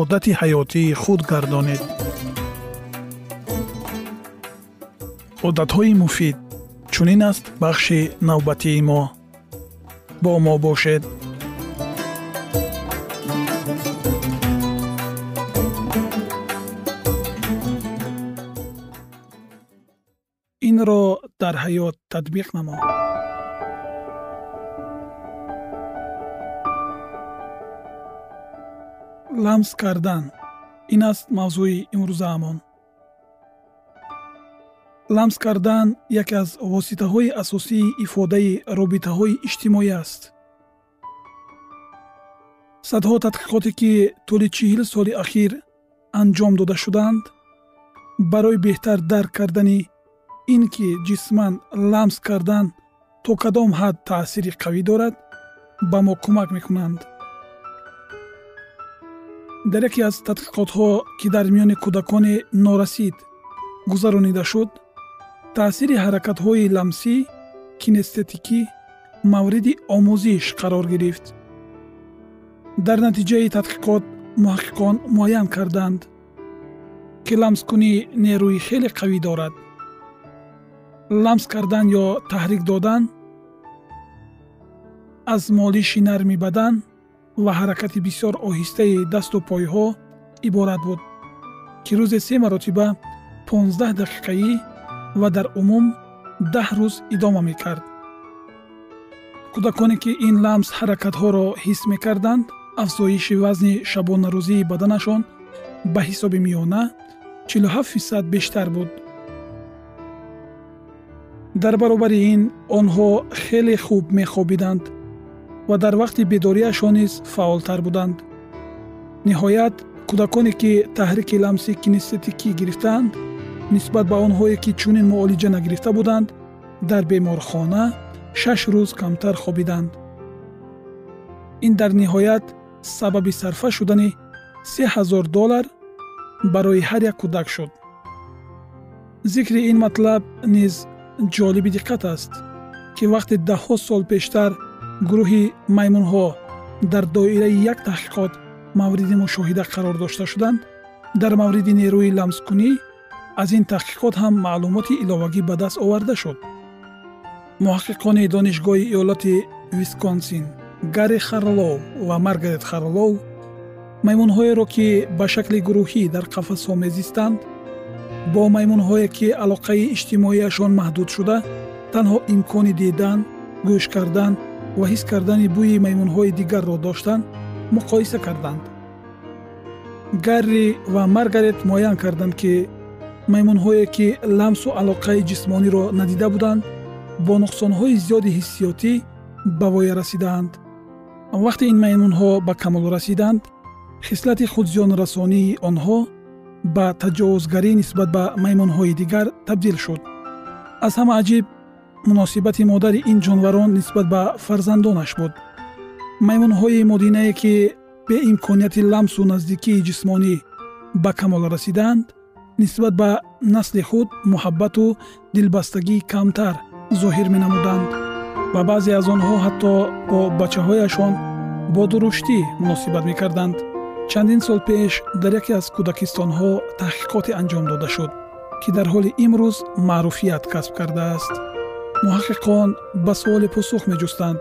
одати ҳаётии худ гардонед. Одатҳои муфид чунин аст бахши навбатии мо. Бо мо бошед. Инро дар ҳаёт татбиқ намо ламс кардан. Ин аст мавзӯи имрӯзаамон. Ламс кардан яке аз воситаҳои асосии ифодаи робитаҳои иҷтимоӣ аст. Садҳо тадқиқоте ки тӯли чил соли ахир анҷом дода шуданд барои беҳтар дарк кардани ин ки ҷисман ламс кардан то кадом ҳад таъсири қавӣ дорад ба мо кӯмак мекунанд дар яке аз тадқиқотҳо ки дар миёни кӯдакони норасид гузаронида шуд таъсири ҳаракатҳои ламсӣ кинестетикӣ мавриди омӯзиш қарор гирифт. Дар натиҷаи тадқиқот муҳаққиқон муайян карданд ки ламскунӣ нерӯи хеле қавӣ дорад. Ламс кардан ё таҳрик додан аз молиши нарми бадан ва ҳаракати бисёр оҳистаи дасту пойҳо иборат буд ки рӯзе се маротиба 15 дақиқаӣ ва дар умум даҳ рӯз идома мекард. Кӯдаконе ки ин ламс ҳаракатҳоро ҳис мекарданд афзоиши вазни шабонарӯзии баданашон ба ҳисоби миёна 47 фисад бештар буд. Дар баробари ин онҳо хеле хуб мехобиданд ва дар вақти бедориашон низ фаъолтар буданд. Ниҳоят кӯдаконе ки таҳрики ламси кинестетикӣ гирифтаанд нисбат ба онҳое ки чунин муолиҷа нагирифта буданд дар беморхона шаш рӯз камтар хобиданд. Ин дар ниҳоят сабаби сарфа шудани се ҳазор доллар барои ҳар як кӯдак шуд. Зикри ин матлаб низ ҷолиби диққат аст ки вақте даҳҳо сол пештар гурӯҳи маймунҳо дар доираи як таҳқиқот мавриди мушоҳида қарор дошта шуданд. Дар мавриди нерӯи ламскунӣ аз ин таҳқиқот ҳам маълумоти иловагӣ ба даст оварда шуд. Муҳаққиқони донишгоҳи иёлоти висконсин гарри харлоу ва маргарет харлоу маймунҳоеро ки ба шакли гурӯҳӣ дар қафасҳо мезистанд бо маймунҳое ки алоқаи иҷтимоияшон маҳдуд шуда танҳо имкони дидан гӯш кардан ва ҳис кардани бӯи маймунҳои дигарро доштанд муқоиса карданд. Гарри ва маргарет муайян карданд ки маймунҳое ки ламсу алоқаи ҷисмониро надида буданд бо нуқсонҳои зиёди ҳиссиётӣ ба воя расидаанд. Вақте ин маймунҳо ба камол расиданд хислати худзиёнрасонии онҳо ба таҷовузгарӣ нисбат ба маймунҳои дигар табдил шуд. Аз ҳама аҷиб муносибати модари ин ҷонварон нисбат ба фарзандонаш буд. Маймунҳои модинае ки беимконияти ламсу наздикии ҷисмонӣ ба камол расиданд нисбат ба насли худ муҳаббату дилбастагии камтар зоҳир менамуданд. Ва баъзе аз онҳо ҳатто бо бачаҳояшон бо дуруштӣ муносибат мекарданд. Чандин сол пеш дар яке аз кӯдакистонҳо таҳқиқоте анҷом дода шуд ки дар ҳоли имрӯз маъруфият касб кардааст муҳаққиқон ба суоле посух меҷустанд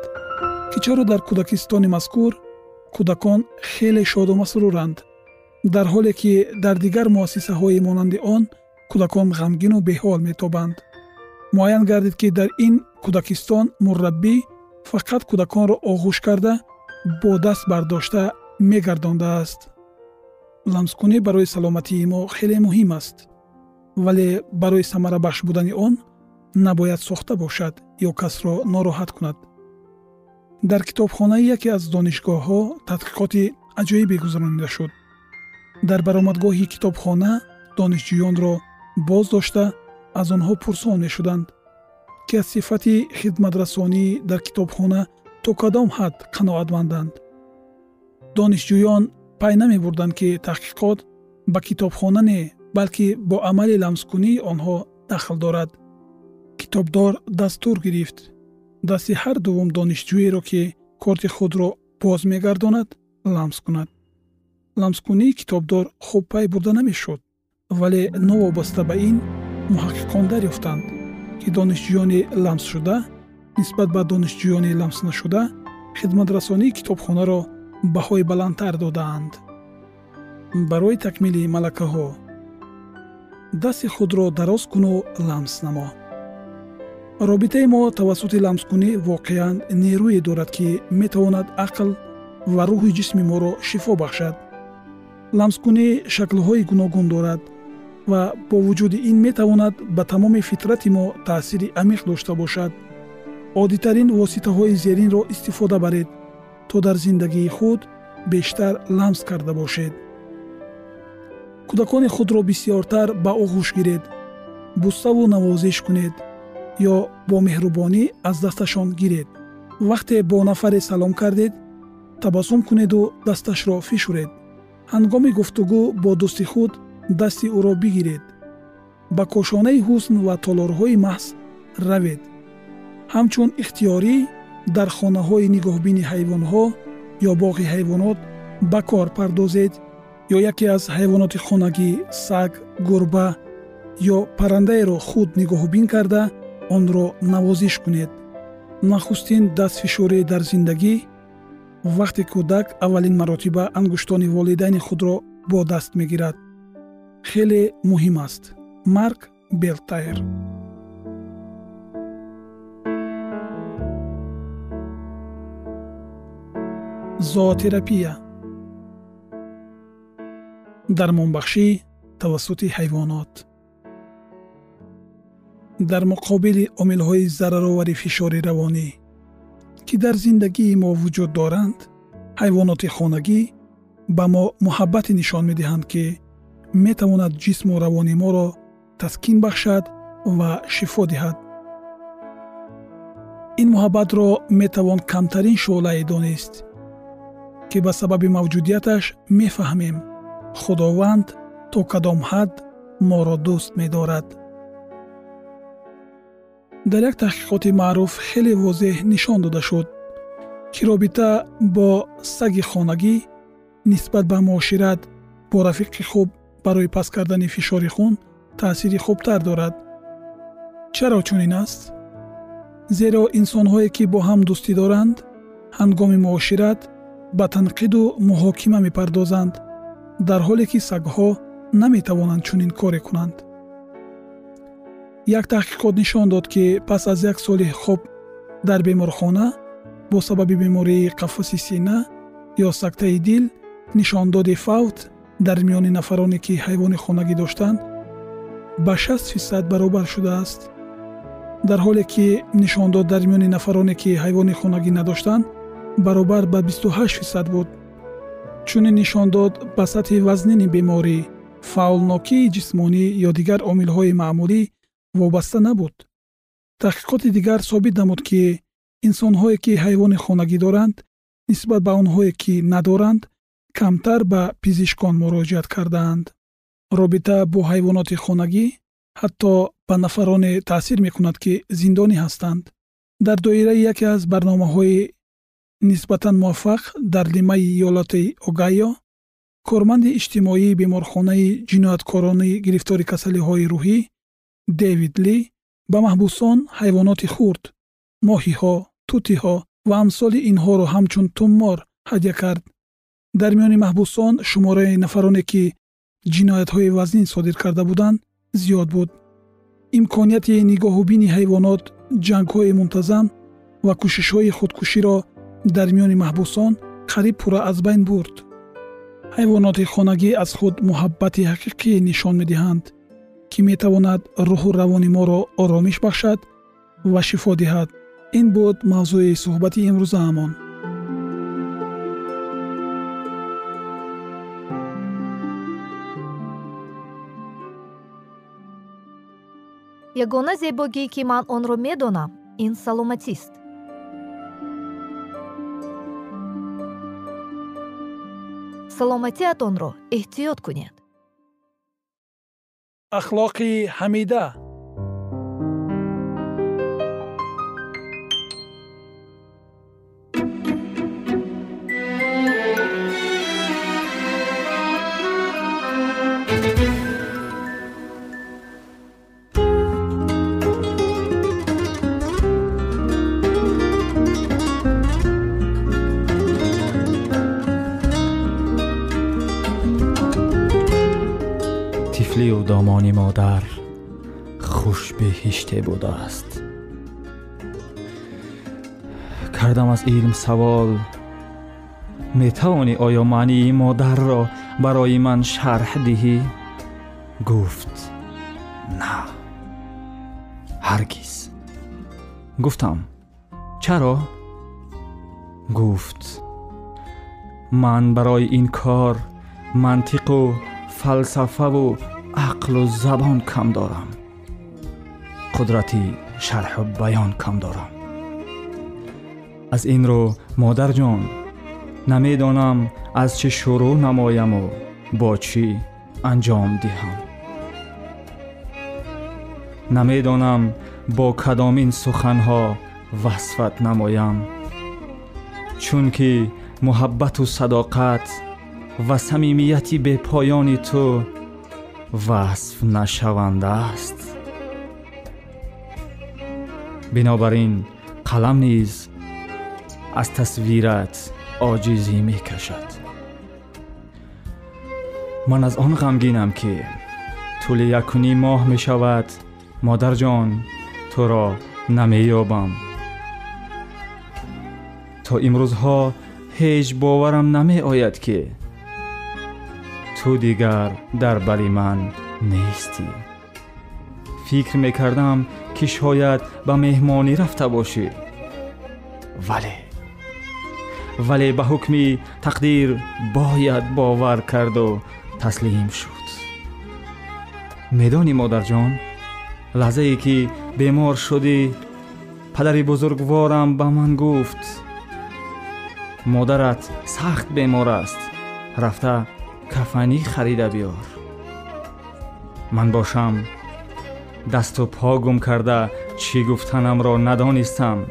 ки чаро дар кӯдакистони мазкур кӯдакон хеле шоду масруранд дар ҳоле ки дар дигар муассисаҳои монанди он кӯдакон ғамгину беҳол метобанд. Муайян гардид ки дар ин кӯдакистон мурраббӣ фақат кӯдаконро оғӯш карда бо даст бардошта мегардондааст. Ламскунӣ барои саломатии мо хеле муҳим аст вале барои самарабахш будани он набояд сохта бошад ё касро нороҳат кунад. Дар китобхонаи яке аз донишгоҳҳо тадқиқоти аҷоибе гузаронида шуд. Дар баромадгоҳи китобхона донишҷӯёнро боз дошта аз онҳо пурсон мешуданд ки аз сифати хидматрасонӣ дар китобхона то кадом ҳад қаноатманданд донишҷӯён пай намебурданд ки таҳқиқот ба китобхона не балки бо амали ламскунии онҳо дахл дорад китобдор дастур гирифт. Дасти ҳар дуввум донишҷӯеро ки корти худро боз мегардонад ламс кунад. Ламскунии китобдор хуб пай бурда намешуд вале новобаста ба ин муҳаққиқон дарёфтанд ки донишҷӯёни ламсшуда нисбат ба донишҷӯёни ламснашуда хидматрасонии китобхонаро баҳои баландтар додаанд. Барои такмили малакаҳо дасти худро дароз куну ламс намо робитаи мо тавассути ламскунӣ воқеан нерӯе дорад ки метавонад ақл ва рӯҳи ҷисми моро шифо бахшад. Ламскунӣ шаклҳои гуногун дорад ва бо вуҷуди ин метавонад ба тамоми фитрати мо таъсири амиқ дошта бошад. Оддитарин воситаҳои зеринро истифода баред то дар зиндагии худ бештар ламс карда бошед. Кӯдакони худро бисьёртар ба оғӯш гиред буставу навозиш кунед ё бо меҳрубонӣ аз дасташон гиред. Вақте бо нафаре салом кардед табассум кунеду дасташро фишуред. Ҳангоми гуфтугӯ бо дӯсти худ дасти ӯро бигиред. Ба кошонаи ҳусн ва толорҳои маҳз равед. Ҳамчун ихтиёрӣ дар хонаҳои нигоҳбини ҳайвонҳо ё боғи ҳайвонот ба кор пардозед ё яке аз ҳайвоноти хонагӣ саг гурба ё паррандаеро худ нигоҳубин карда онро навозиш кунед. Нахустин дастфишурӣ дар зиндагӣ вақте кӯдак аввалин маротиба ангуштони волидайни худро бо даст мегирад. Хеле муҳим аст. Марк белтайр. Зоотерапия. Дармонбахшӣ тавассути ҳайвонот дар муқобили омилҳои зараровари фишори равонӣ ки дар зиндагии мо вуҷуд доранд ҳайвоноти хонагӣ ба мо муҳаббате нишон медиҳанд ки метавонад ҷисму равони моро таскин бахшад ва шифо диҳад. Ин муҳаббатро метавон камтарин шӯълае донист ки ба сабаби мавҷудияташ мефаҳмем. Худованд то кадом ҳад моро дӯст медорад дар як таҳқиқоти маъруф хеле возеҳ нишон дода шуд ки робита бо саги хонагӣ нисбат ба муошират бо рафиқи хуб барои паст кардани фишори хун таъсири хубтар дорад. Чаро чунин аст? Зеро инсонҳое ки бо ҳам дӯстӣ доранд ҳангоми муошират ба танқиду муҳокима мепардозанд дар ҳоле ки сагҳо наметавонанд чунин коре кунанд як таҳқиқот нишон дод ки пас аз як соли хоб дар беморхона бо сабаби бемории қафаси сина ё сактаи дил нишондоди фавт дар миёни нафароне ки ҳайвони хонагӣ доштанд ба 6 фисад баробар шудааст. Дар ҳоле ки нишондод дар миёни нафароне ки ҳайвони хонагӣ надоштанд баробар ба 28 фисад буд. Чунин нишон дод ба сатҳи вазнини беморӣ фаъолнокии ҷисмонӣ ё дигар омилҳои маъмулӣ вобаста набуд. Таҳқиқоти дигар собит намуд ки инсонҳое ки ҳайвони хонагӣ доранд нисбат ба онҳое ки надоранд камтар ба пизишкон муроҷиат кардаанд. Робита бо ҳайвоноти хонагӣ ҳатто ба нафароне таъсир мекунад ки зиндонӣ ҳастанд. Дар доираи яке аз барномаҳои нисбатан муваффақ дар лимаи иёлоти огайо корманди иҷтимоии беморхонаи ҷинояткорони гирифтори касалиҳои рӯҳӣ дэвид ли ба маҳбусон ҳайвоноти хурд моҳиҳо тутиҳо ва амсоли инҳоро ҳамчун туммор ҳадя кард. Дар миёни маҳбусон шумораи нафароне ки ҷиноятҳои вазнин содир карда буданд зиёд буд. Имконияти нигоҳубини ҳайвонот ҷангҳои мунтазам ва кӯшишҳои худкуширо дар миёни маҳбусон қариб пурра аз байн бурд. Ҳайвоноти хонагӣ аз худ муҳаббати ҳақиқӣ нишон медиҳанд ки метавонад рӯҳу равони моро оромиш бахшад ва шифо диҳад. Ин буд мавзӯи суҳбати имрӯзаамон ягона зебогӣ ки ман онро медонам ин саломатист. Саломатиатонро эҳтиёт кунед ахлоқи ҳамида دامان مادر خوش بهشته بوده است. کردم از علم سوال می‌توانی آیا معنی مادر را برای من شرح دهی؟ گفت نه. هرگز. گفتم چرا؟ گفت من برای این کار منطق و فلسفه و ақлу забон кам дорам қудрати шарҳу баён кам дорам аз ин рӯ модарҷон намедонам аз чӣ шурӯъ намояму бо чӣ анҷом диҳам намедонам бо кадомин суханҳо васфат намоям чунки муҳаббату садоқат ва самимияти бепоёни ту васф нашавандааст бинобар ин қалам низ аз тасвират оҷизӣ мекашад ман аз он ғамгинам ки тӯли якуним моҳ мешавад модарҷон туро намеёбам. То имрӯзҳо ҳеҷ боварам намеояд ки ту дигар дар бари ман нестӣ фикр мекардам ки шояд ба меҳмонӣ рафта бошӣ вале вале ба ҳукми тақдир бояд бовар карду таслим шуд медонӣ модарҷон лаҳзае ки бемор шудӣ падари бузургворам ба ман гуфт модарат сахт бемор аст рафта кафанӣ харида биёр ман бошам дасту по гум карда чӣ гуфтанамро надонистам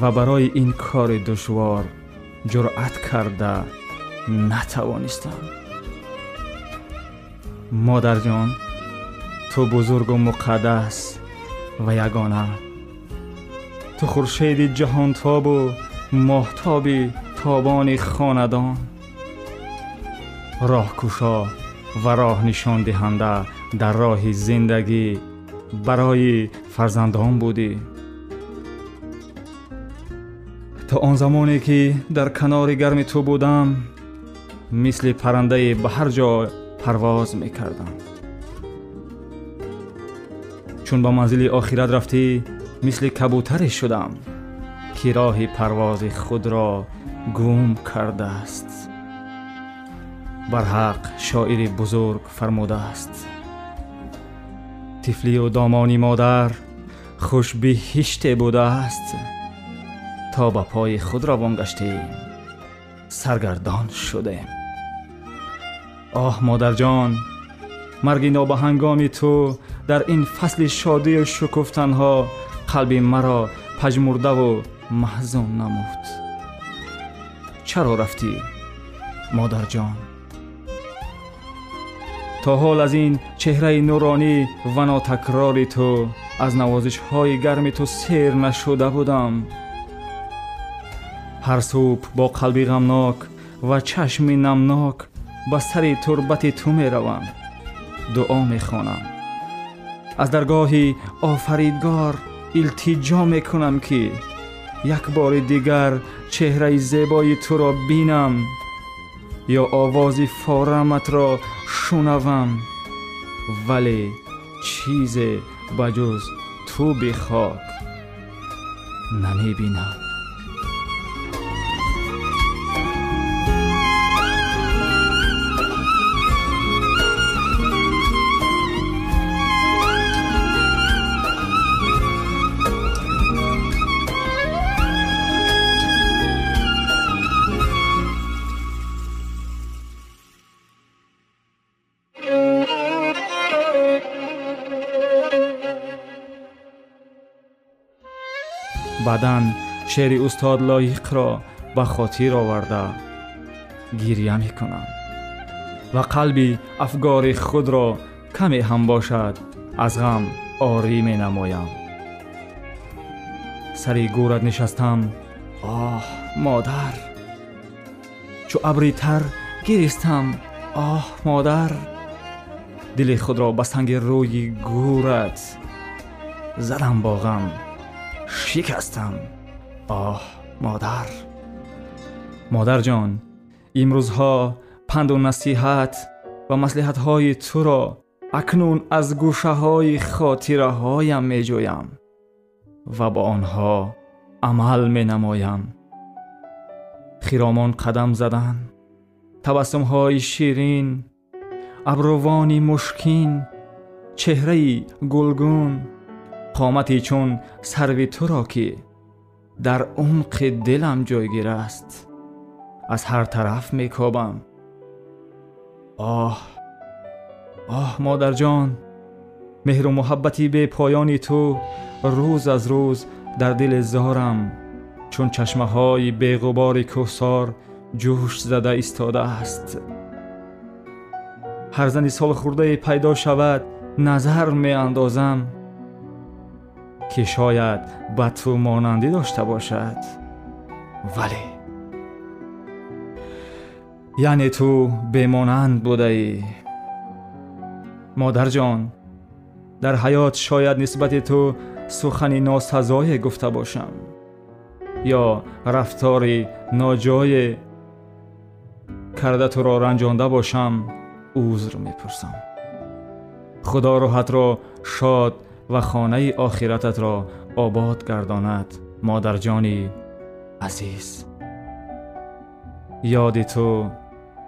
ва барои ин кори душвор ҷуръат карда натавонистам модарҷон ту бузургу муқаддас ва ягона ту راه راهگشا و راه نشان دهنده در راه زندگی برای فرزندان بودی. تا آن زمانی که در کنار گرم تو بودم مثل پرنده به هر جا پرواز می‌کردم. چون با منزل آخرت رفتی مثل کبوتری شدم که راه پرواز خود را گم کرده است. кардааст барҳақ шоири бузург фармудааст тифлию домони модар хушбиҳиште будааст то ба пои худ равон гаштем саргардон шудем оҳ модарҷон марги нобаҳангоми ту дар ин фасли шодию шукуфтанҳо қалби маро пажмурдаву маҳзун намуд чаро рафтӣ модарҷон То ҳол аз ин чеҳраи нуронӣ ва нотакрори ту аз навозишҳои гарми ту сер нашуда будам ҳар субҳ бо қалби ғамнок ва чашми намнок ба сари турбати ту меравам дуо мехонам аз даргоҳи офаридгор илтиҷо мекунам ки як бори дигар чеҳраи зебои туро бинам ё овози фораматро шунавам. Вале чизе ба ҷуз ту бихок. Намебинам баъдан шеъри устод лоиқро ба хотир оварда гирья мекунам ва қалби афгори худро каме ҳам бошад аз ғам орӣ менамоям сари гӯрат нишастам оҳ модар чу абри тар гиристам оҳ модар дили худро ба санги рӯи гӯрат задам бо ғам шикастам оҳ модар. Модарҷон имрӯзҳо панду насиҳат ва маслиҳатҳои туро акнун аз гӯшаҳои хотираҳоям меҷӯям ва бо онҳо амал менамоям. Хиромон қадам задан табассумҳои ширин абрувони мушкин чеҳраи гулгун қомати чун сарви туро ки дар умқи дилам ҷойгир аст аз ҳар тараф мекобам оҳ оҳ модарҷон меҳру муҳаббати бепоёни ту рӯз аз рӯз дар дили зорам чун чашмаҳои беғубори кӯҳсор ҷӯш зада истодааст ҳар зани солхӯрдае пайдо шавад назар меандозам ки шояд ба ту монандӣ дошта бошад вале яъне ту бемонанд будаӣ модарҷон дар ҳаёт шояд нисбати ту сухани носазое гуфта бошам ё рафтори ноҷое карда туро ранҷонда бошам узр мепурсам худо рӯҳатро шод ва хонаи охирататро обод гардонад модарҷони азиз ёди ту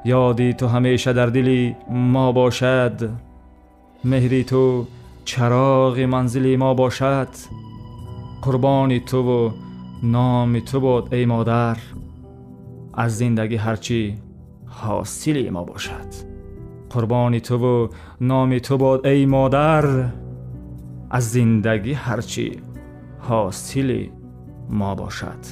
ёди ту ҳамеша дар дили мо бошад меҳри ту чароғи манзили мо бошад қурбони туву номи ту буд эй модар аз зиндагӣ ҳарчӣ ҳосили мо бошад қурбони туву номи ту буд эй модар аз зиндагӣ ҳарчӣ ҳосили мо бошад.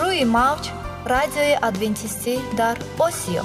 Рӯи мавҷ радиои адвентистӣ дар осиё.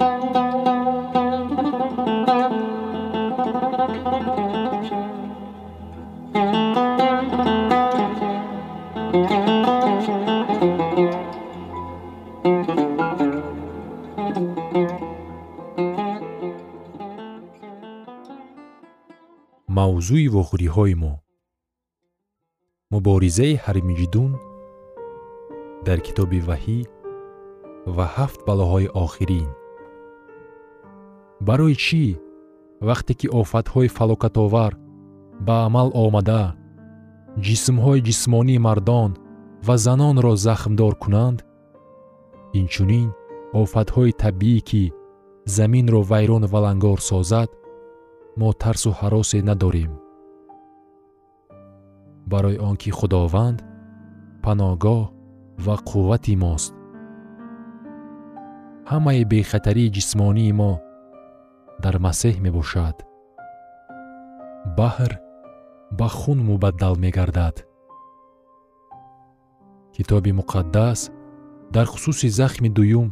мавзӯи вохӯриҳои мо. Муборизаи ҳармиҷидун дар китоби ваҳӣ ва ҳафт балоҳои охирин. Барои чӣ? Вақте ки офатҳои фалокатовар ба амал омада ҷисмҳои ҷисмонии мардон ва занонро захмдор кунанд? Инчунин офатҳои табиӣ ки заминро вайрону валангор созад мо тарсу ҳаросе надорем. Барои он ки худованд паноҳгоҳ ва қуввати мост. Ҳамаи бехатарии ҷисмонии мо дар масеҳ мебошад. Баҳр ба хун мубаддал мегардад. Китоби муқаддас дар хусуси захми дуюм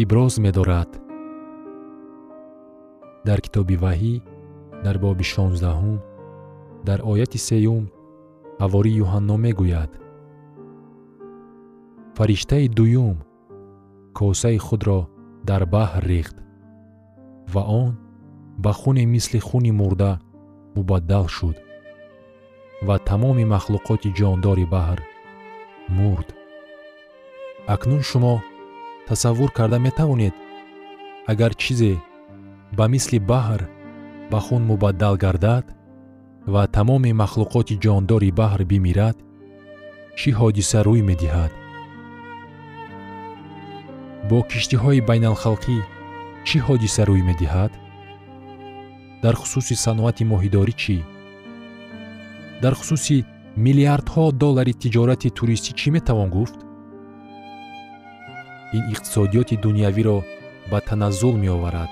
иброз медорад. Дар китоби ваҳӣ дар боби шонздаҳум дар ояти сеюм ҳавори юҳанно мегӯяд. Фариштаи дуюм косаи худро дар баҳр рехт ва он ба хуне мисли хуни мурда мубаддал шуд ва тамоми махлуқоти ҷондори баҳр мурд. Акнун шумо тасаввур карда метавонед агар чизе ба мисли баҳр ба хун мубаддал гардад ва тамоми махлуқоти ҷондори баҳр бимирад чӣ ҳодиса рӯй медиҳад? Бо киштиҳои байналхалқӣ чӣ ҳодиса рӯй медиҳад? Дар хусуси саноати моҳидорӣ чӣ? Дар хусуси миллиардҳо доллари тиҷорати туристӣ чӣ метавон гуфт? Ин иқтисодиёти дунявиро ба таназзул меоварад.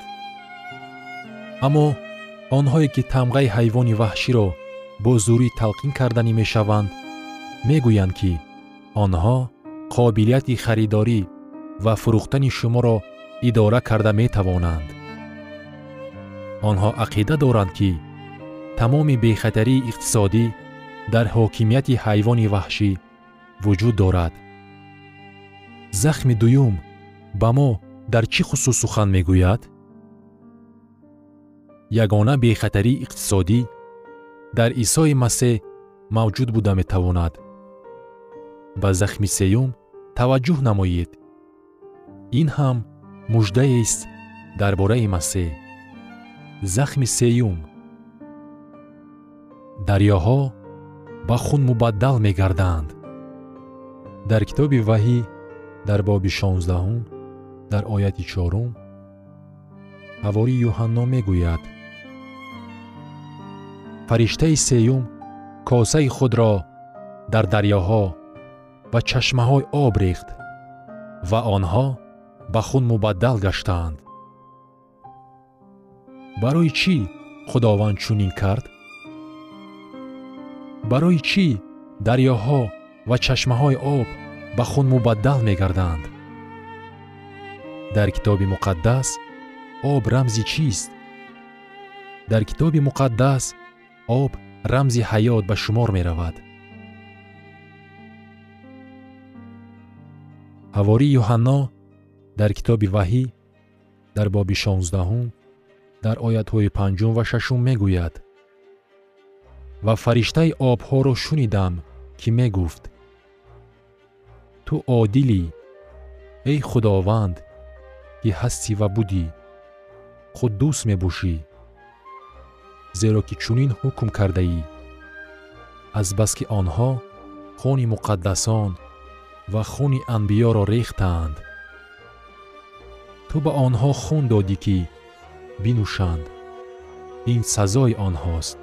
Аммо онҳое ки тамғаи ҳайвони ваҳширо бо зурӣ талқин карданӣ мешаванд мегӯянд ки онҳо қобилияти харидорӣ ва фурӯхтани шуморо идора карда метавонанд. Онҳо ақида доранд ки тамоми бехатарии иқтисодӣ дар ҳокимияти ҳайвони ваҳшӣ вуҷуд дорад. Захми дуюм ба мо дар чӣ хусус сухан мегӯяд ягона бехатарии иқтисодӣ дар исои масеҳ мавҷуд буда метавонад. Ба захми сеюм таваҷҷӯҳ намоед. Ин ҳам муждаест дар бораи масеҳ. Захми сеюм. Дарёҳо ба хун мубаддал мегарданд. Дар китоби ваҳӣ дар боби шонздаҳум дар ояти чорум ҳавори юҳанно мегӯяд. Фариштаи сеюм косаи худро дар дарёҳо ва чашмаҳои об рехт ва онҳо ба хун мубаддал гаштаанд. Барои чӣ худованд чунин кард? Барои чӣ дарёҳо ва чашмаҳои об ба хун мубаддал мегарданд? Дар китоби муқаддас об рамзи чист? Дар китоби муқаддас об рамзи ҳаёт ба шумор меравад. Ҳавори юҳанно дар китоби ваҳӣ дар боби шонздаҳум дар оятҳои панҷум ва шашум мегӯяд ва фариштаи обҳоро шунидам ки мегуфт. Ту одилӣ эй худованд ки ҳастӣ ва будӣ қуддус мебошӣ зеро ки чунин ҳукм кардаӣ азбаски онҳо хуни муқаддасон ва хуни анбиёро рехтаанд ту ба онҳо хун додӣ ки бинӯшанд ин сазои онҳост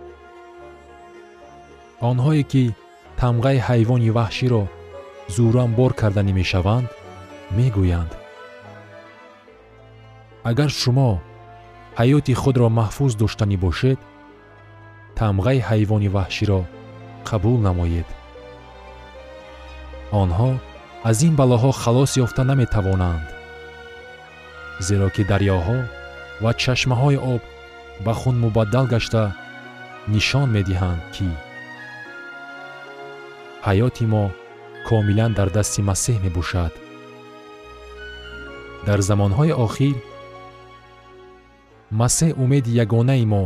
онҳое ки тамғаи ҳайвони ваҳширо зӯран бор карданӣ мешаванд мегӯянд агар шумо ҳаёти худро маҳфуз доштанӣ бошед тамғаи ҳайвони ваҳширо қабул намоед. Онҳо аз ин балоҳо халос ёфта наметавонанд зеро ки дарёҳо ва чашмаҳои об ба хун мубаддал гашта нишон медиҳанд ки ҳаёти мо комилан дар дасти масеҳ мебошад. Дар замонҳои охир масеҳ умеди ягонаи мо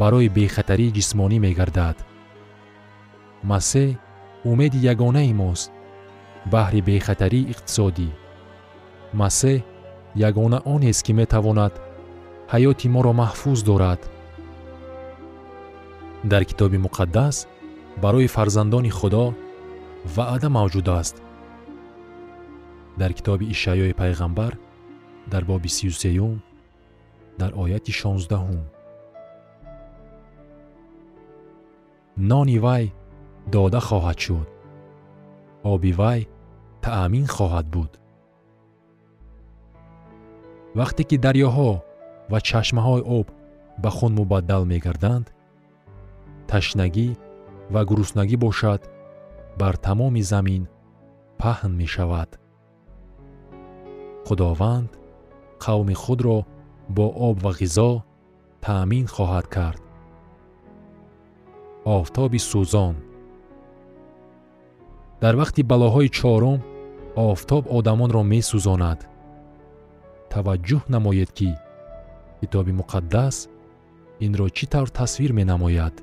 барои бехатарии ҷисмонӣ мегардад. Масеҳ умеди ягонаи мост баҳри бехатарии иқтисодӣ. Масеҳ ягона онест ки метавонад ҳаёти моро маҳфуз дорад. Дар китоби муқаддас барои фарзандони худо ваъда мавҷуд аст. Дар китоби ишаъёи пайғамбар дар боби сию сеюм дар ояти шонздаҳум. Нони вай дода хоҳад шуд. Оби вай таъмин хоҳад буд. Вақте ки дарёҳо ва чашмаҳои об ба хун мубаддал мегарданд ташнагӣ ва гуруснагӣ бошад бар тамоми замин паҳн мешавад. Худованд қавми худро бо об ва ғизо таъмин хоҳад кард. Офтоби сӯзон. Дар вақти балоҳои чорум офтоб одамонро месӯзонад. Таваҷҷӯҳ намоед ки китоби муқаддас инро чӣ тавр тасвир менамояд?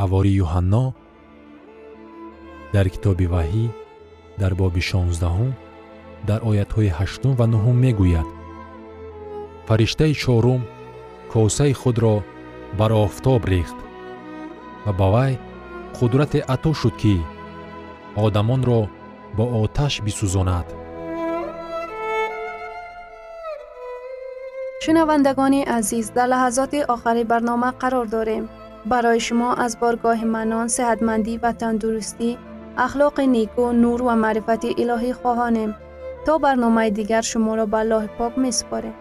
Ҳавори юҳанно дар китоби ваҳӣ дар боби шонздаҳум дар оятҳои ҳаштум ва нуҳум мегӯяд фариштаи чорум косаи худро бар офтоб рехт ва ба вай қудрате ато шуд ки одамонро бо оташ бисӯзонад шунавандагони азиз дар лаҳазоти охари барнома қарор дорем барои шумо аз боргоҳи манон сеҳатмандӣ ва тандурустӣ ахлоқи неку нур ва маърифати илоҳӣ хоҳонем то барномаи дигар шуморо ба аллоҳи пок месупорем